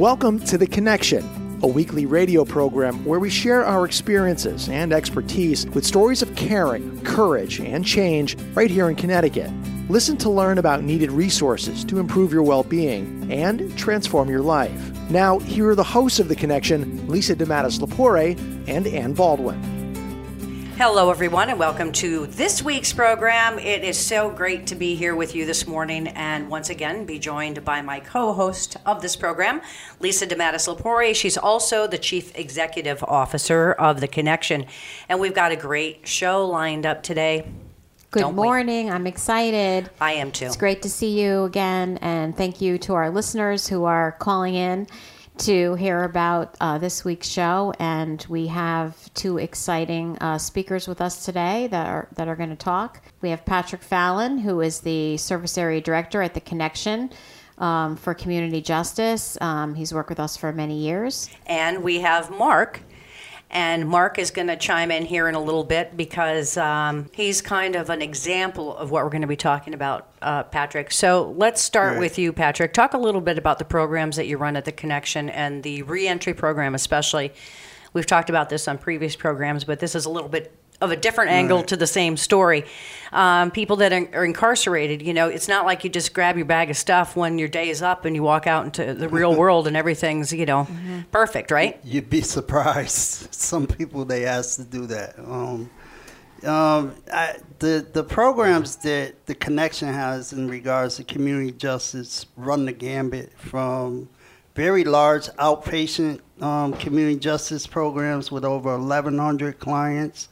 Welcome to The Connection, a weekly radio program where we share our experiences and expertise with stories of caring, courage, and change right here in Connecticut. Listen to learn about needed resources to improve your well being and transform your life. Now, here are the hosts of The Connection Lisa DeMatteis Lepore and Ann Baldwin. Hello, everyone, and welcome to this week's program. It is so great to be here with you this morning and once again be joined by my co host of this program, Lisa DeMatteis Lepore. She's also the Chief Executive Officer of The Connection. And we've got a great show lined up today. Good Don't we? morning. I'm excited. I am too. It's great to see you again, and thank you to our listeners who are calling in to hear about uh, this week's show. And we have two exciting uh, speakers with us today that are that are going to talk. We have Patrick Fallon, who is the Service Area Director at the Connection. Um, for community justice, um, he's worked with us for many years. And we have Mark. And Mark is going to chime in here in a little bit because um, he's kind of an example of what we're going to be talking about, uh, Patrick. So let's start Right. with you, Patrick. Talk a little bit about the programs that you run at the Connection and the reentry program, especially. We've talked about this on previous programs, but this is a little bit of a different angle Right. to the same story. Um, people that are, are incarcerated, you know, it's not like you just grab your bag of stuff when your day is up and you walk out into the real world and everything's, you know, perfect, right? You'd be surprised. Some people they ask to do that. Um, um, I, the the programs that the connection has in regards to community justice run the gambit from very large outpatient um, community justice programs with over 1,100 clients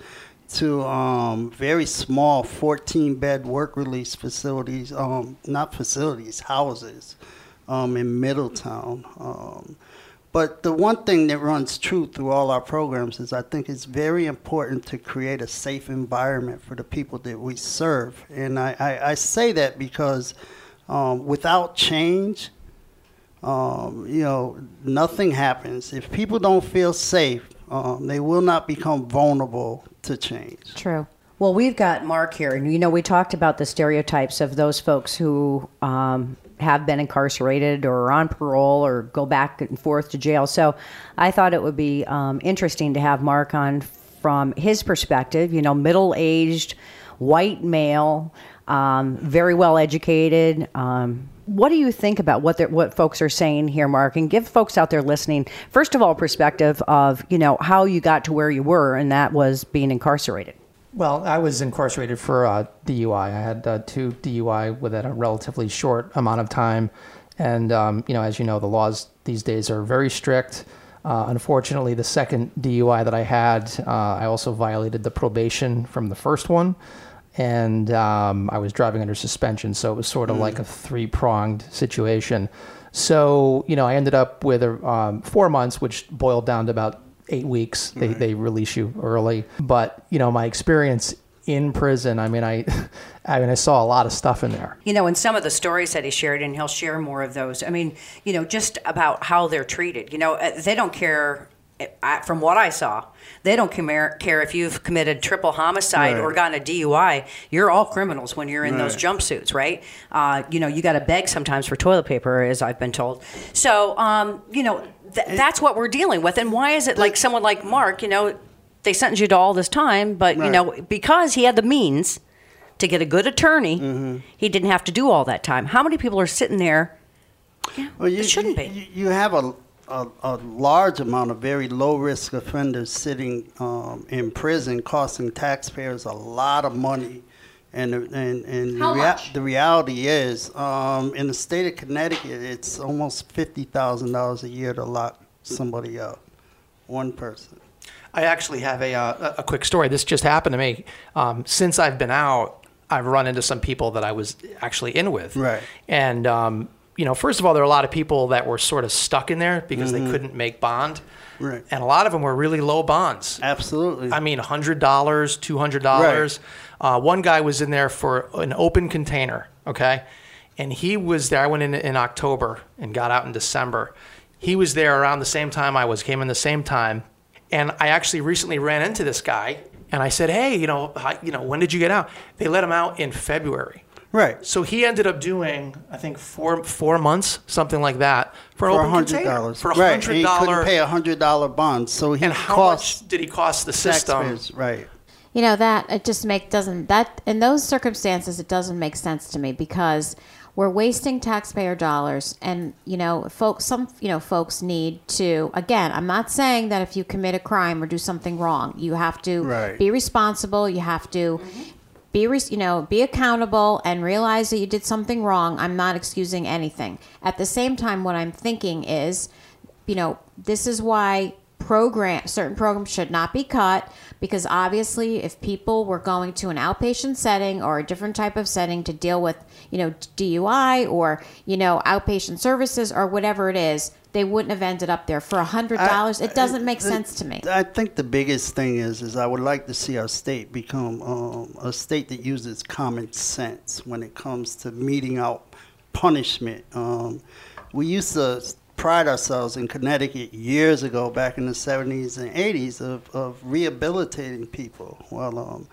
to um, very small 14 bed work release facilities, um, not facilities, houses um, in Middletown. Um, but the one thing that runs true through all our programs is I think it's very important to create a safe environment for the people that we serve. And I, I, I say that because um, without change, um, you know, nothing happens. If people don't feel safe, they will not become vulnerable to change. True. Well, we've got Mark here, and you know, we talked about the stereotypes of those folks who um, have been incarcerated or are on parole or go back and forth to jail. So I thought it would be um, interesting to have Mark on from his perspective, you know, middle aged, white male, um, very well educated. Um, what do you think about what what folks are saying here, Mark? And give folks out there listening, first of all, perspective of you know how you got to where you were, and that was being incarcerated. Well, I was incarcerated for uh, DUI. I had uh, two DUI within a relatively short amount of time, and um, you know, as you know, the laws these days are very strict. Uh, unfortunately, the second DUI that I had, uh, I also violated the probation from the first one, and um, I was driving under suspension. So it was sort of like a three pronged situation. So you know, I ended up with a, um, four months, which boiled down to about eight weeks. They they release you early, but you know, my experience in prison. I mean, I I mean, I saw a lot of stuff in there. You know, and some of the stories that he shared, and he'll share more of those. I mean, you know, just about how they're treated. You know, uh, they don't care. I, from what I saw, they don't care, care if you've committed triple homicide Right. or gotten a DUI. You're all criminals when you're in those jumpsuits, right? Uh, you know, you got to beg sometimes for toilet paper, as I've been told. So, um, you know, th- that's what we're dealing with. And why is it like someone like Mark? You know, they sentenced you to all this time, but you know, because he had the means to get a good attorney, Mm-hmm. he didn't have to do all that time. How many people are sitting there? Yeah, Well, you, it shouldn't you, be. You have a a, a large amount of very low risk offenders sitting um, in prison, costing taxpayers a lot of money. And, and, and How the, rea- much? the reality is, um, in the state of Connecticut, it's almost $50,000 a year to lock somebody up, one person. I actually have a, uh, a quick story. This just happened to me. Um, since I've been out, I've run into some people that I was actually in with. Right. And, um, you know, first of all, there are a lot of people that were sort of stuck in there because they couldn't make bond. Right. And a lot of them were really low bonds. Absolutely. I mean, $100, $200. Uh, one guy was in there for an open container, okay? And he was there. I went in in October and got out in December. He was there around the same time I was, came in the same time. And I actually recently ran into this guy and I said, hey, you know, hi, you know, when did you get out? They let him out in February. Right. So he ended up doing, I think, four four months, something like that, for an For open hundred container. dollars, For a right? hundred And he couldn't pay a hundred dollar bond, so he And how cost much did he cost the system? taxpayers, right? You know that it just make doesn't that in those circumstances it doesn't make sense to me because we're wasting taxpayer dollars and you know folks some you know folks need to again I'm not saying that if you commit a crime or do something wrong you have to Right. be responsible you have to mm-hmm. Be you know be accountable and realize that you did something wrong. I'm not excusing anything. At the same time what I'm thinking is you know, this is why program certain programs should not be cut because obviously if people were going to an outpatient setting or a different type of setting to deal with, you know, DUI or, you know, outpatient services or whatever it is, they wouldn't have ended up there for a hundred dollars. It doesn't make sense to me. I think the biggest thing is, is I would like to see our state become um, a state that uses common sense when it comes to meting out punishment. Um, we used to pride ourselves in Connecticut years ago, back in the 70s and 80s, of, of rehabilitating people. Well, um,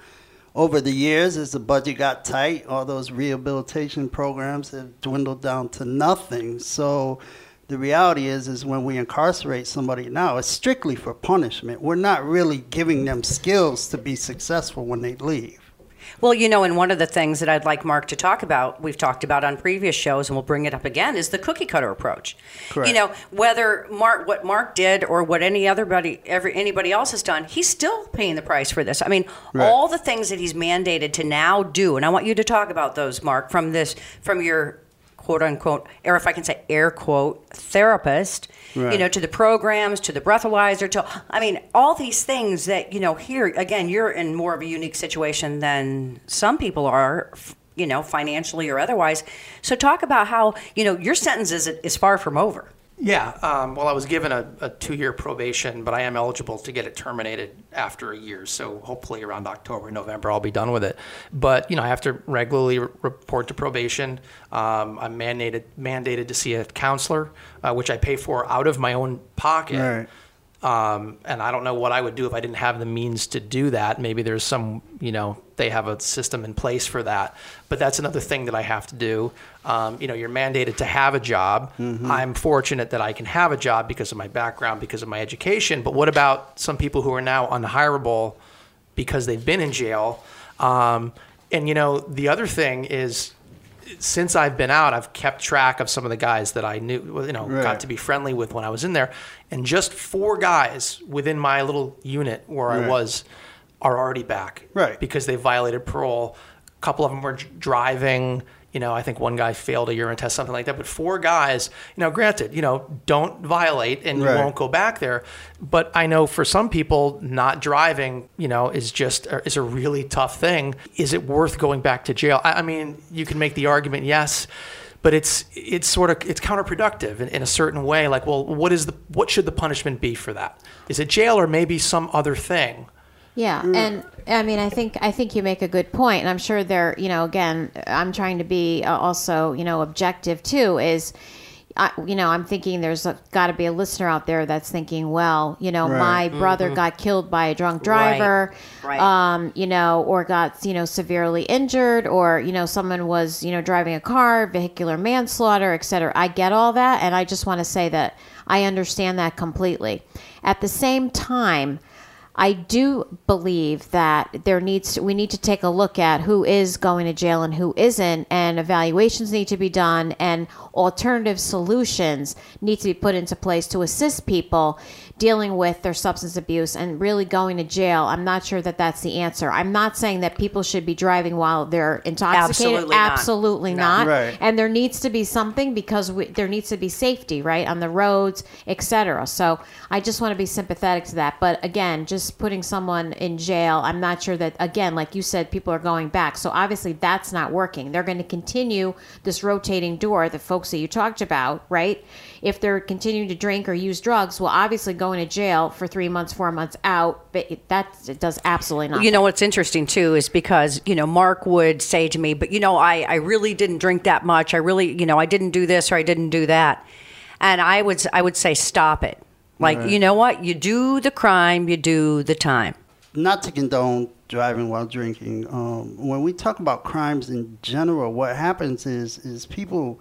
over the years, as the budget got tight, all those rehabilitation programs have dwindled down to nothing. So the reality is, is when we incarcerate somebody now, it's strictly for punishment. We're not really giving them skills to be successful when they leave. Well, you know, and one of the things that I'd like Mark to talk about, we've talked about on previous shows, and we'll bring it up again, is the cookie cutter approach. Correct. You know, whether Mark, what Mark did, or what any other buddy, every anybody else has done, he's still paying the price for this. I mean, Right. all the things that he's mandated to now do, and I want you to talk about those, Mark, from this, from your quote unquote, or if I can say air quote, therapist, you know, to the programs, to the breathalyzer, to, I mean, all these things that, you know, here, again, you're in more of a unique situation than some people are, you know, financially or otherwise. So talk about how, you know, your sentence is, is far from over. Yeah, um, well, I was given a, a two-year probation, but I am eligible to get it terminated after a year. So hopefully around October, November, I'll be done with it. But you know, I have to regularly re- report to probation. Um, I'm mandated mandated to see a counselor, uh, which I pay for out of my own pocket. Right. Um, and I don't know what I would do if I didn't have the means to do that. Maybe there's some, you know, they have a system in place for that. But that's another thing that I have to do. Um, you know, you're mandated to have a job. I'm fortunate that I can have a job because of my background, because of my education. But what about some people who are now unhirable because they've been in jail? Um, and, you know, the other thing is, since I've been out, I've kept track of some of the guys that I knew, you know, Right. got to be friendly with when I was in there, and just four guys within my little unit where I was are already back, Right. Because they violated parole. A couple of them were driving. You know, I think one guy failed a urine test, something like that. But four guys, you know, granted, you know, don't violate and you won't go back there. But I know for some people, not driving, you know, is just uh, is a really tough thing. Is it worth going back to jail? I, I mean, you can make the argument, yes, but it's it's sort of it's counterproductive in, in a certain way. Like, well, what is the what should the punishment be for that? Is it jail or maybe some other thing? Yeah, and I mean, I think I think you make a good point, and I'm sure there, you know, again, I'm trying to be uh, also, you know, objective too. Is, I, you know, I'm thinking there's got to be a listener out there that's thinking, well, you know, Right. my brother got killed by a drunk driver, Right. um, you know, or got you know severely injured, or you know, someone was you know driving a car, vehicular manslaughter, et cetera. I get all that, and I just want to say that I understand that completely. At the same time. I do believe that there needs to, we need to take a look at who is going to jail and who isn't, and evaluations need to be done, and alternative solutions need to be put into place to assist people dealing with their substance abuse and really going to jail. I'm not sure that that's the answer. I'm not saying that people should be driving while they're intoxicated. Absolutely not. Absolutely No. not. Right. And there needs to be something because we, there needs to be safety, right, on the roads, etc. So I just want to be sympathetic to that. But again, just putting someone in jail, I'm not sure that again, like you said, people are going back. So obviously that's not working. They're going to continue this rotating door, the folks that you talked about, right? If they're continuing to drink or use drugs, well, obviously going to jail for three months, four months out, but it- that it does absolutely nothing. You know what's interesting too is because you know Mark would say to me, "But you know, I I really didn't drink that much. I really, you know, I didn't do this or I didn't do that," and I would I would say, "Stop it." Like you know what, you do the crime, you do the time. not to condone driving while drinking. Um, when we talk about crimes in general, what happens is is people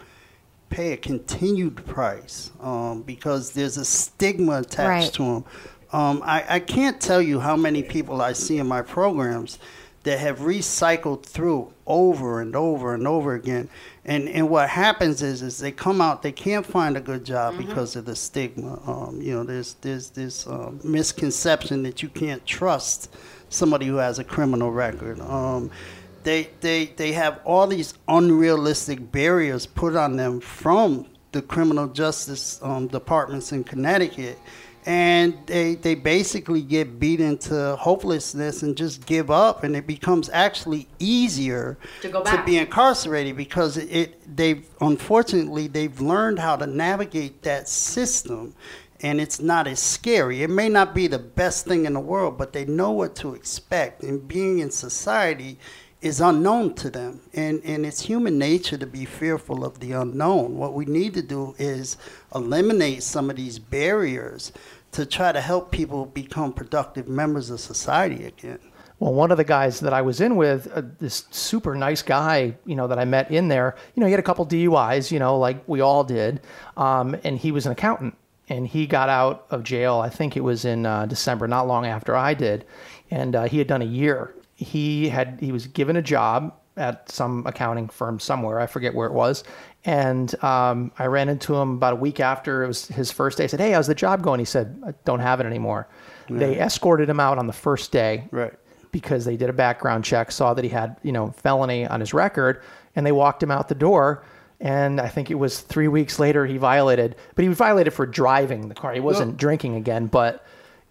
pay a continued price um, because there's a stigma attached Right. to them. Um, I, I can't tell you how many people I see in my programs that have recycled through over and over and over again. And and what happens is is they come out they can't find a good job because of the stigma. Um, you know, there's there's this um, misconception that you can't trust somebody who has a criminal record. Um, they they they have all these unrealistic barriers put on them from the criminal justice um, departments in Connecticut. And they they basically get beat into hopelessness and just give up and it becomes actually easier To go back. be incarcerated because it, it they've unfortunately they've learned how to navigate that system and it's not as scary. It may not be the best thing in the world but they know what to expect. And being in society is unknown to them and and it's human nature to be fearful of the unknown what we need to do is eliminate some of these barriers to try to help people become productive members of society again Well, one of the guys that I was in with, uh, this super nice guy, you know, that I met in there, you know, he had a couple DUIs, you know, like we all did, um, and he was an accountant, and he got out of jail. I think it was in uh, December, not long after I did, and uh, he had done a year. He had he was given a job at some accounting firm somewhere. I forget where it was. And um, I ran into him about a week after it was his first day. I said, "Hey, how's the job going?" He said, "I don't have it anymore." They escorted him out on the first day Right. because they did a background check, saw that he had, you know, felony on his record, and they walked him out the door. And I think it was three weeks later he violated, but he violated for driving the car. He wasn't drinking again, but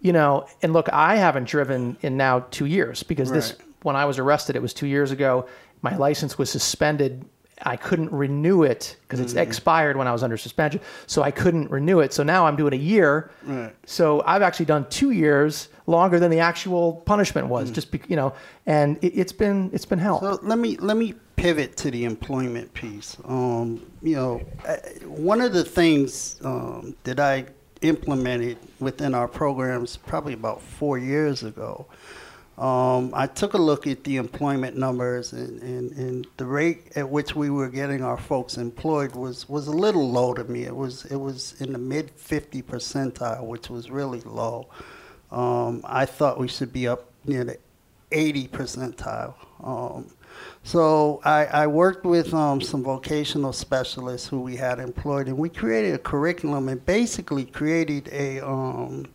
you know, and look, I haven't driven in now two years because this when I was arrested, it was two years ago. My license was suspended. I couldn't renew it because it's expired when I was under suspension. So I couldn't renew it. So now I'm doing a year. Right. So I've actually done two years longer than the actual punishment was, just be, you know, and it, it's been it's been hell. So let me let me pivot to the employment piece. Um, you know, one of the things um, that I implemented within our programs probably about four years ago. Um, I took a look at the employment numbers, and, and, and the rate at which we were getting our folks employed was, was a little low to me. It was it was in the mid 50 percentile, which was really low. Um, I thought we should be up near the 80 percentile. Um, so I, I worked with um, some vocational specialists who we had employed, and we created a curriculum and basically created a um,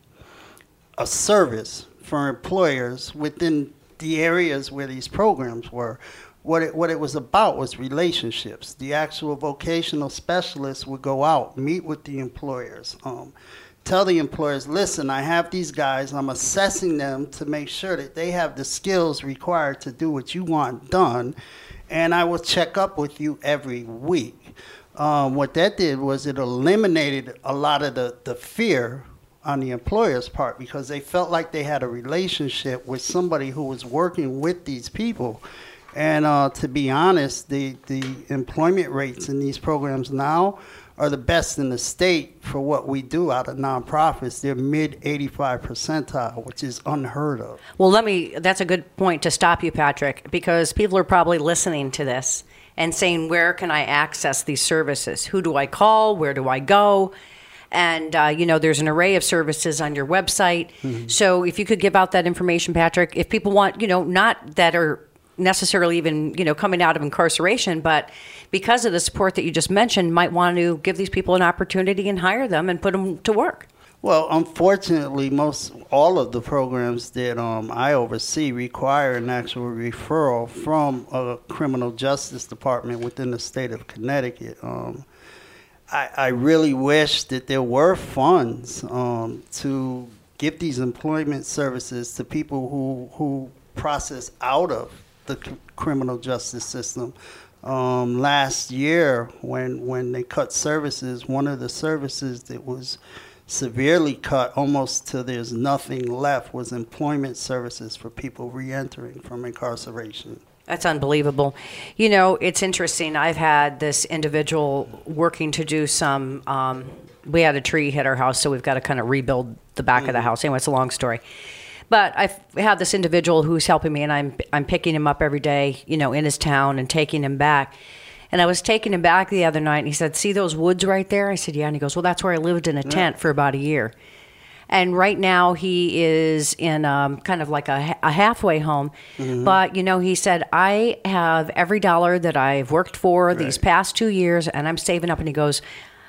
a service for employers within the areas where these programs were. What it, what it was about was relationships. The actual vocational specialists would go out, meet with the employers, um, tell the employers, listen, I have these guys, I'm assessing them to make sure that they have the skills required to do what you want done, and I will check up with you every week. Um, what that did was it eliminated a lot of the, the fear on the employer's part because they felt like they had a relationship with somebody who was working with these people. And uh, to be honest, the, the employment rates in these programs now are the best in the state for what we do out of nonprofits. They're mid 85 percentile, which is unheard of. Well, let me, that's a good point to stop you, Patrick, because people are probably listening to this and saying, where can I access these services? Who do I call? Where do I go? And, uh, you know, there's an array of services on your website. So if you could give out that information, Patrick, if people want, you know, not that are necessarily even, you know, coming out of incarceration, but because of the support that you just mentioned, might want to give these people an opportunity and hire them and put them to work. Well, unfortunately, most all of the programs that um, I oversee require an actual referral from a criminal justice department within the state of Connecticut. Um, I, I really wish that there were funds um, to give these employment services to people who who process out of the c- criminal justice system. Um, last year, when when they cut services, one of the services that was severely cut almost till there's nothing left was employment services for people reentering from incarceration. That's unbelievable. You know, it's interesting. I've had this individual working to do some. Um, we had a tree hit our house, so we've got to kind of rebuild the back of the house. Anyway, it's a long story. But I've this individual who's helping me, and I'm I'm picking him up every day, you know, in his town and taking him back. And I was taking him back the other night, and he said, "See those woods right there?" I said, "Yeah." And he goes, "Well, that's where I lived in a tent for about a year." And right now he is in um, kind of like a, a halfway home. But, you know, he said, I have every dollar that I've worked for these past two years and I'm saving up. And he goes,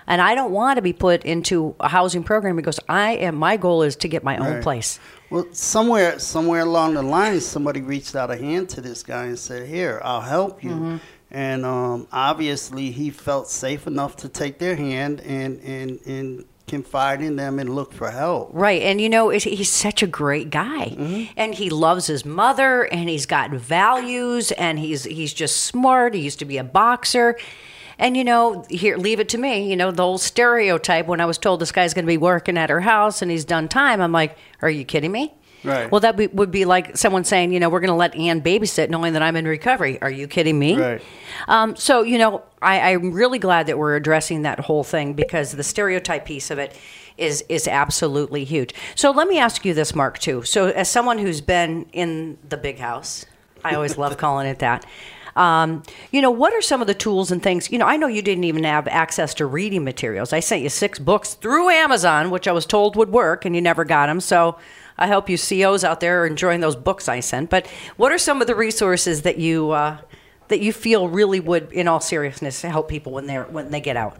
and I don't want to be put into a housing program. He goes, I am, my goal is to get my own place. Well, somewhere somewhere along the line, somebody reached out a hand to this guy and said, "Here, I'll help you." And um, obviously, he felt safe enough to take their hand and and and confide in them and look for help. Right. And, you know, he's such a great guy. And he loves his mother and he's got values and he's, he's just smart. He used to be a boxer. And, you know, here, leave it to me, you know, the old stereotype when I was told this guy's going to be working at her house and he's done time, I'm like, are you kidding me? Right. Well, that be, would be like someone saying, you know, we're going to let Ann babysit knowing that I'm in recovery. Are you kidding me? Right. Um, so, you know, I, I'm really glad that we're addressing that whole thing because the stereotype piece of it is is absolutely huge. So let me ask you this, Mark, too. So as someone who's been in the big house, I always love calling it that. Um, you know, what are some of the tools and things? You know, I know you didn't even have access to reading materials. I sent you six books through Amazon, which I was told would work, and you never got them. So I hope you COs out there are enjoying those books I sent. But what are some of the resources that you uh, that you feel really would, in all seriousness, help people when they're when they get out?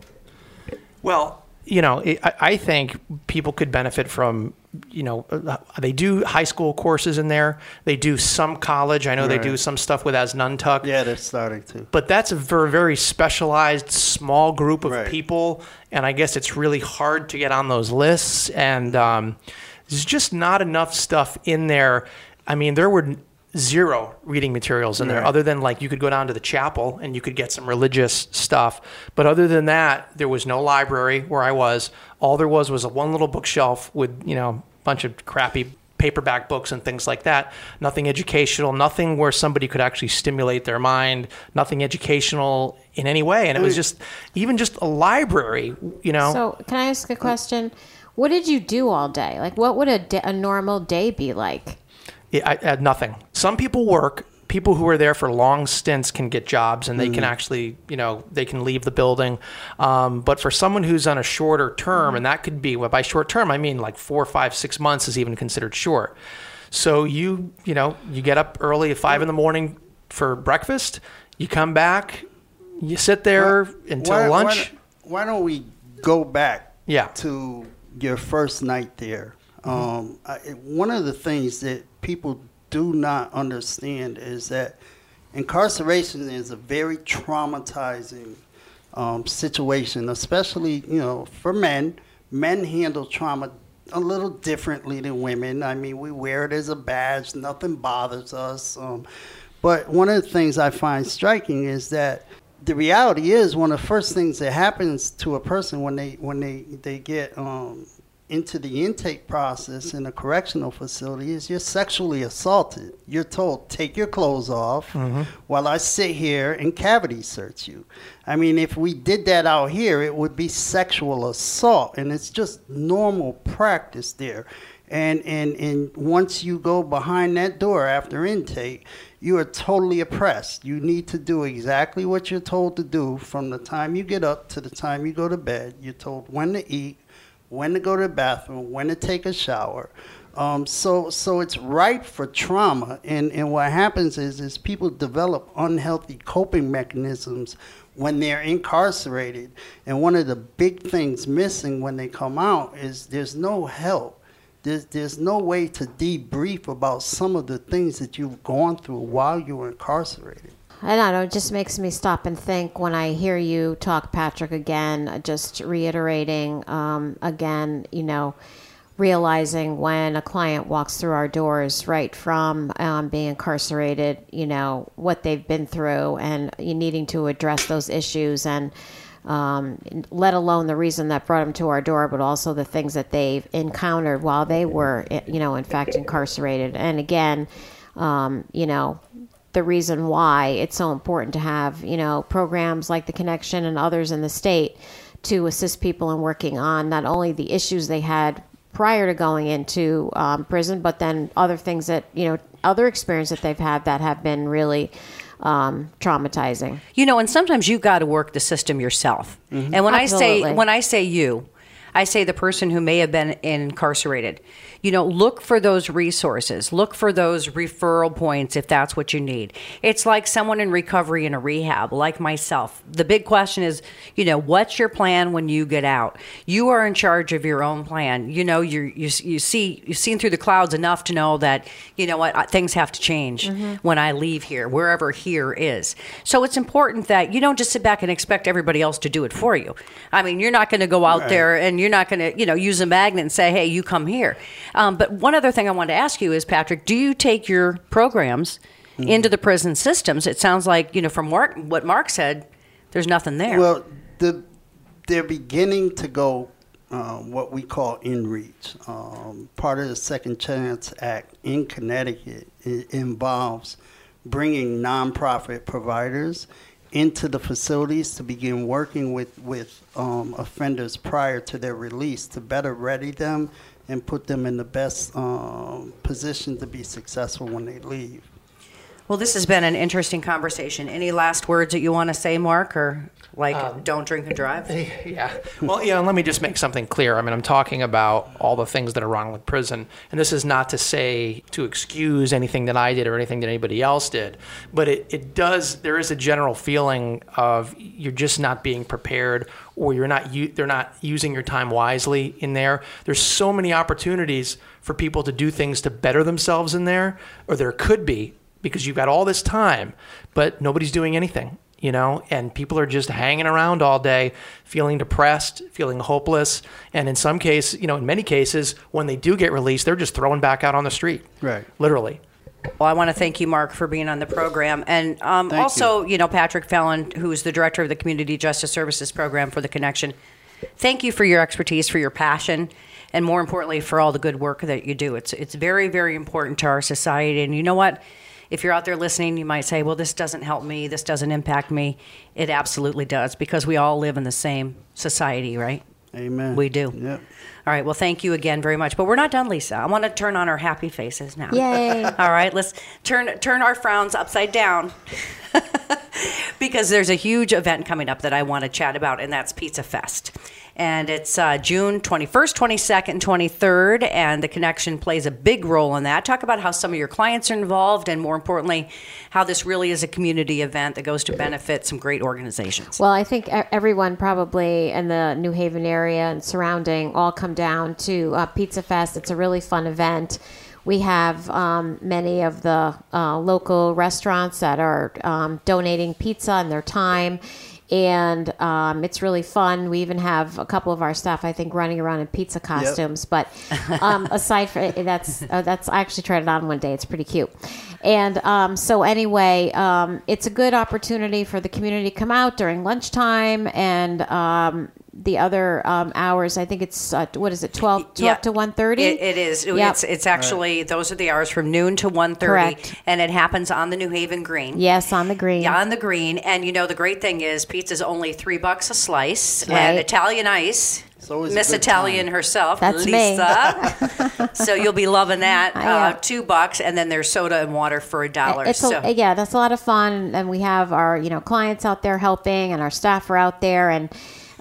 Well, you know, I, I think people could benefit from, you know, uh, they do high school courses in there. They do some college. I know they do some stuff with Asnuntuck. Yeah, they're starting to. But that's a very, very specialized small group of Right. people. And I guess it's really hard to get on those lists. And um, there's just not enough stuff in there. I mean, there were zero reading materials in there Right. other than like you could go down to the chapel and you could get some religious stuff. But other than that, there was no library where I was. All there was was a one little bookshelf with, you know, a bunch of crappy paperback books and things like that. Nothing educational, nothing where somebody could actually stimulate their mind, nothing educational in any way. And it was just, even just a library, you know. So, can I ask a question? What did you do all day? Like, what would a, da- a normal day be like? Yeah, I, I, nothing. Some people work. People who are there for long stints can get jobs, and they can actually, you know, they can leave the building. Um, but for someone who's on a shorter term, and that could be, well, by short term, I mean like four, five, six months is even considered short. So you, you know, you get up early at five in the morning for breakfast. You come back, you sit there until Why- why lunch. don't- Why, don't we go back Yeah. to your first night there? Um, I, one of the things that people do not understand is that incarceration is a very traumatizing um, situation, especially you know for men. Men handle trauma a little differently than women. I mean, we wear it as a badge. Nothing bothers us. Um, but one of the things I find striking is that the reality is one of the first things that happens to a person when they when they they get um, into the intake process in a correctional facility is you're sexually assaulted. You're told take your clothes off mm-hmm. while I sit here and cavity search you. I mean, if we did that out here, it would be sexual assault, and it's just normal practice there. And and and once you go behind that door after intake, you are totally oppressed. You need to do exactly what you're told to do from the time you get up to the time you go to bed. You're told when to eat, when to go to the bathroom, when to take a shower. Um, so, so it's ripe for trauma, and, and what happens is, is people develop unhealthy coping mechanisms when they're incarcerated. And one of the big things missing when they come out is there's no help. There's, there's no way to debrief about some of the things that you've gone through while you were incarcerated. I don't know. It just makes me stop and think when I hear you talk, Patrick, again, just reiterating um, again, you know, realizing when a client walks through our doors, right from um, being incarcerated, you know, what they've been through and you needing to address those issues and um, let alone the reason that brought them to our door, but also the things that they've encountered while they were, you know, in fact incarcerated. And again, um, you know, the reason why it's so important to have you know programs like the connection and others in the state to assist people in working on not only the issues they had prior to going into um, prison but then other things that you know other experience that they've had that have been really um, traumatizing You know, and sometimes you've got to work the system yourself. And when I say when I say you, I say the person who may have been incarcerated. You know, look for those resources. Look for those referral points if that's what you need. It's like someone in recovery in a rehab, like myself. The big question is, you know, what's your plan when you get out? You are in charge of your own plan. You know, you you you see you've seen through the clouds enough to know that you know what things have to change mm-hmm. when I leave here, wherever here is. So it's important that you don't just sit back and expect everybody else to do it for you. I mean, you're not going to go out there and you're not going to you know use a magnet and say, hey, you come here. Um, but one other thing I wanted to ask you is, Patrick, do you take your programs into the prison systems? It sounds like you know from Mark, what Mark said, there's nothing there. Well, the they're beginning to go uh, what we call in reach. Um, part of the Second Chance Act in Connecticut involves bringing nonprofit providers into the facilities to begin working with with um, offenders prior to their release to better ready them and put them in the best um, position to be successful when they leave. Well, this has been an interesting conversation. Any last words that you want to say, Mark, or like um, don't drink and drive? Yeah. Well, yeah, let me just make something clear. I mean, I'm talking about all the things that are wrong with prison. And this is not to say to excuse anything that I did or anything that anybody else did. But it, it does, there is a general feeling of you're just not being prepared or you're not, they're not using your time wisely in there. There's so many opportunities for people to do things to better themselves in there, or there could be because you've got all this time, but nobody's doing anything you know, and people are just hanging around all day, feeling depressed, feeling hopeless, and in some cases, you know, in many cases, when they do get released, they're just thrown back out on the street, Right. Literally. Well, I want to thank you, Mark, for being on the program. And um, Thank also, you. know, Patrick Fallon, who's the director of the Community Justice Services Program for the Connection. Thank you for your expertise, for your passion, and more importantly, for all the good work that you do. It's, it's very, very important to our society. And you know what? If you're out there listening, you might say, well, this doesn't help me, this doesn't impact me. It absolutely does because we all live in the same society, right? Amen. We do. Yep. All right. Well, thank you again very much. But we're not done, Lisa. I want to turn on our happy faces now. Yay. All right. Let's turn turn our frowns upside down. because there's a huge event coming up that I want to chat about, and that's Pizza Fest. And it's uh, June 21st, 22nd, 23rd, and the connection plays a big role in that. Talk about how some of your clients are involved, and more importantly, how this really is a community event that goes to benefit some great organizations. Well, I think everyone probably in the New Haven area and surrounding all come down to uh, Pizza Fest. It's a really fun event. We have um, many of the uh, local restaurants that are um, donating pizza and their time. And um, it's really fun. We even have a couple of our staff, I think, running around in pizza costumes. But um, aside from that's uh, that's I actually tried it on one day. It's pretty cute. And um, so anyway, um, it's a good opportunity for the community to come out during lunchtime and um, the other um, hours. I think it's uh, what is it 12, 12 Yeah. to one thirty. It, it is. Yep. It's it's actually those are the hours from noon to 1.30. Correct. and it happens on the New Haven Green. yes on the green. Yeah, on the green, and you know the great thing is pizza's only three bucks a slice, Right. and Italian ice. It's Miss Italian time. herself, That's me. Lisa. so you'll be loving that. I Uh, am. two bucks, and then there's soda and water for a dollar. So a, yeah, that's a lot of fun, and we have our you know clients out there helping, and our staff are out there, and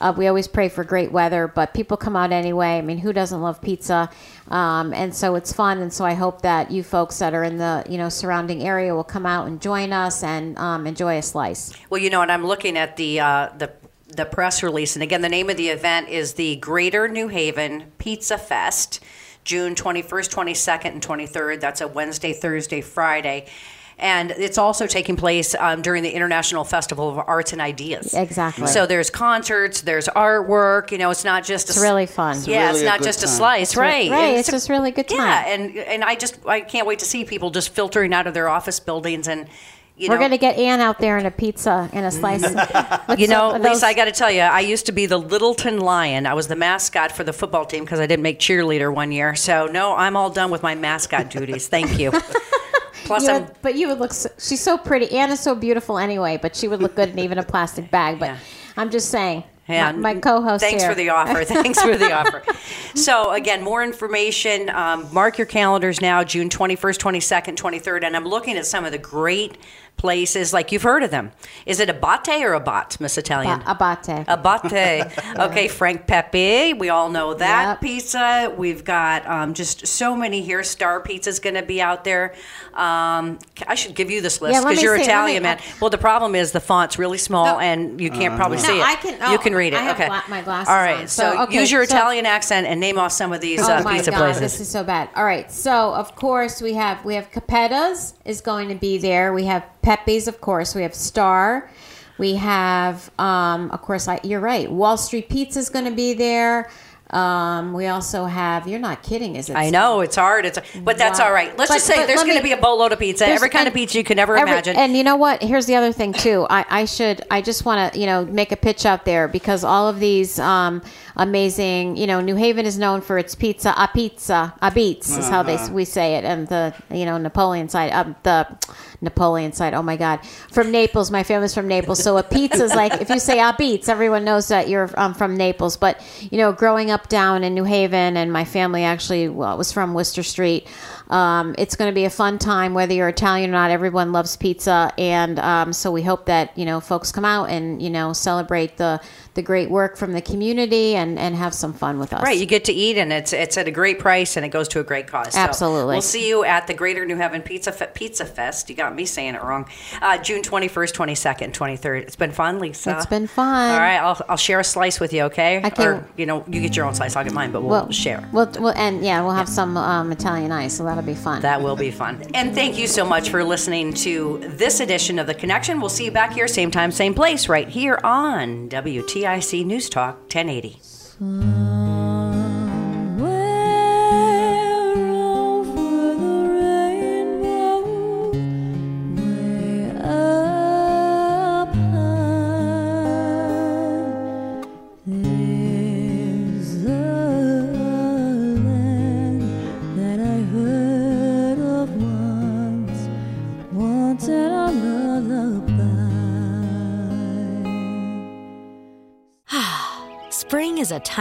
Uh, we always pray for great weather, but people come out anyway. I mean, who doesn't love pizza? Um, and so it's fun. And so I hope that you folks that are in the you know surrounding area will come out and join us and um, enjoy a slice. Well, you know, and I'm looking at the uh, the the press release, and again, the name of the event is the Greater New Haven Pizza Fest, June 21st, 22nd, and 23rd. That's a Wednesday, Thursday, Friday. And it's also taking place um, during the International Festival of Arts and Ideas. Exactly. So there's concerts, there's artwork. You know, it's not just It's a, really fun. It's yeah, really it's not good just a time. slice, right? right, And it's just really good time. Yeah, and and I just I can't wait to see people just filtering out of their office buildings and. You We're know, to get Ann out there in a pizza and a slice. you know, Lisa, I got to tell you, I used to be the Littleton Lion. I was the mascot for the football team because I didn't make cheerleader one year. So, no, I'm all done with my mascot duties. Thank you. Plus, You would- but you would look. So, she's so pretty. Ann is so beautiful anyway, but she would look good in even a plastic bag. But Yeah. I'm just saying. Yeah, my, my co-host Thanks here. for the offer. Thanks for the offer. So again, more information. Um, mark your calendars now. June twenty first, twenty second, twenty third, and I'm looking at some of the great places. Like you've heard of them. Is it a Abate or a bot, Miss Italian? Abate. Abate. Okay, Frank Pepe. We all know that Yep. pizza. We've got um, just so many here. Star Pizza's going to be out there. Um, I should give you this list because me you're see- Italian, me- man. Well, the problem is the font's really small No. and you can't probably No, see it. I can- oh, you can read it. I have okay. gla- my glasses All right. on, So, so, okay, use your so- Italian accent and name off some of these Oh uh, my pizza god, places. this is so bad. All right, so of course we have we have Capetta's is going to be there. We have Pepe's, of course. We have Star. We have, um, of course, I, you're right. Wall Street Pizza is going to be there. Um, we also have. You're not kidding, is it? I know it's hard. It's but that's Wow. all right. Let's But- just say there's going to be a boatload of pizza, every kind of pizza you could ever every- imagine. And you know what? Here's the other thing too. I, I should. I just want to you know make a pitch out there because all of these um, amazing. You know, New Haven is known for its pizza. A pizza. A beats is how they we say it. And the you know Napoleon side. Um, the Napoleon side. Oh my God. From Naples. My family's from Naples. So a pizza is like if you say a beats, everyone knows that you're um, from Naples. But you know, growing up down in New Haven, and my family actually well, was from Wooster Street. Um, it's going to be a fun time, whether you're Italian or not. Everyone loves pizza, and um, so we hope that you know folks come out and you know celebrate the the great work from the community and and have some fun with us. Right, you get to eat, and it's it's at a great price, and it goes to a great cause. So Absolutely. we'll see you at the Greater New Haven Pizza Fe- Pizza Fest. You got me saying it wrong. Uh, June twenty first, twenty second, twenty third. It's been fun, Lisa. It's been fun. All right, I'll, I'll share a slice with you, okay? I can- Or you know, you get your own slice. I'll get mine, but we'll, Well, share. We'll, we'll and yeah, we'll have some um, Italian ice, so that'll be fun. That will be fun. And thank you so much for listening to this edition of The Connection. We'll see you back here, same time, same place, right here on WTIC News Talk 1080.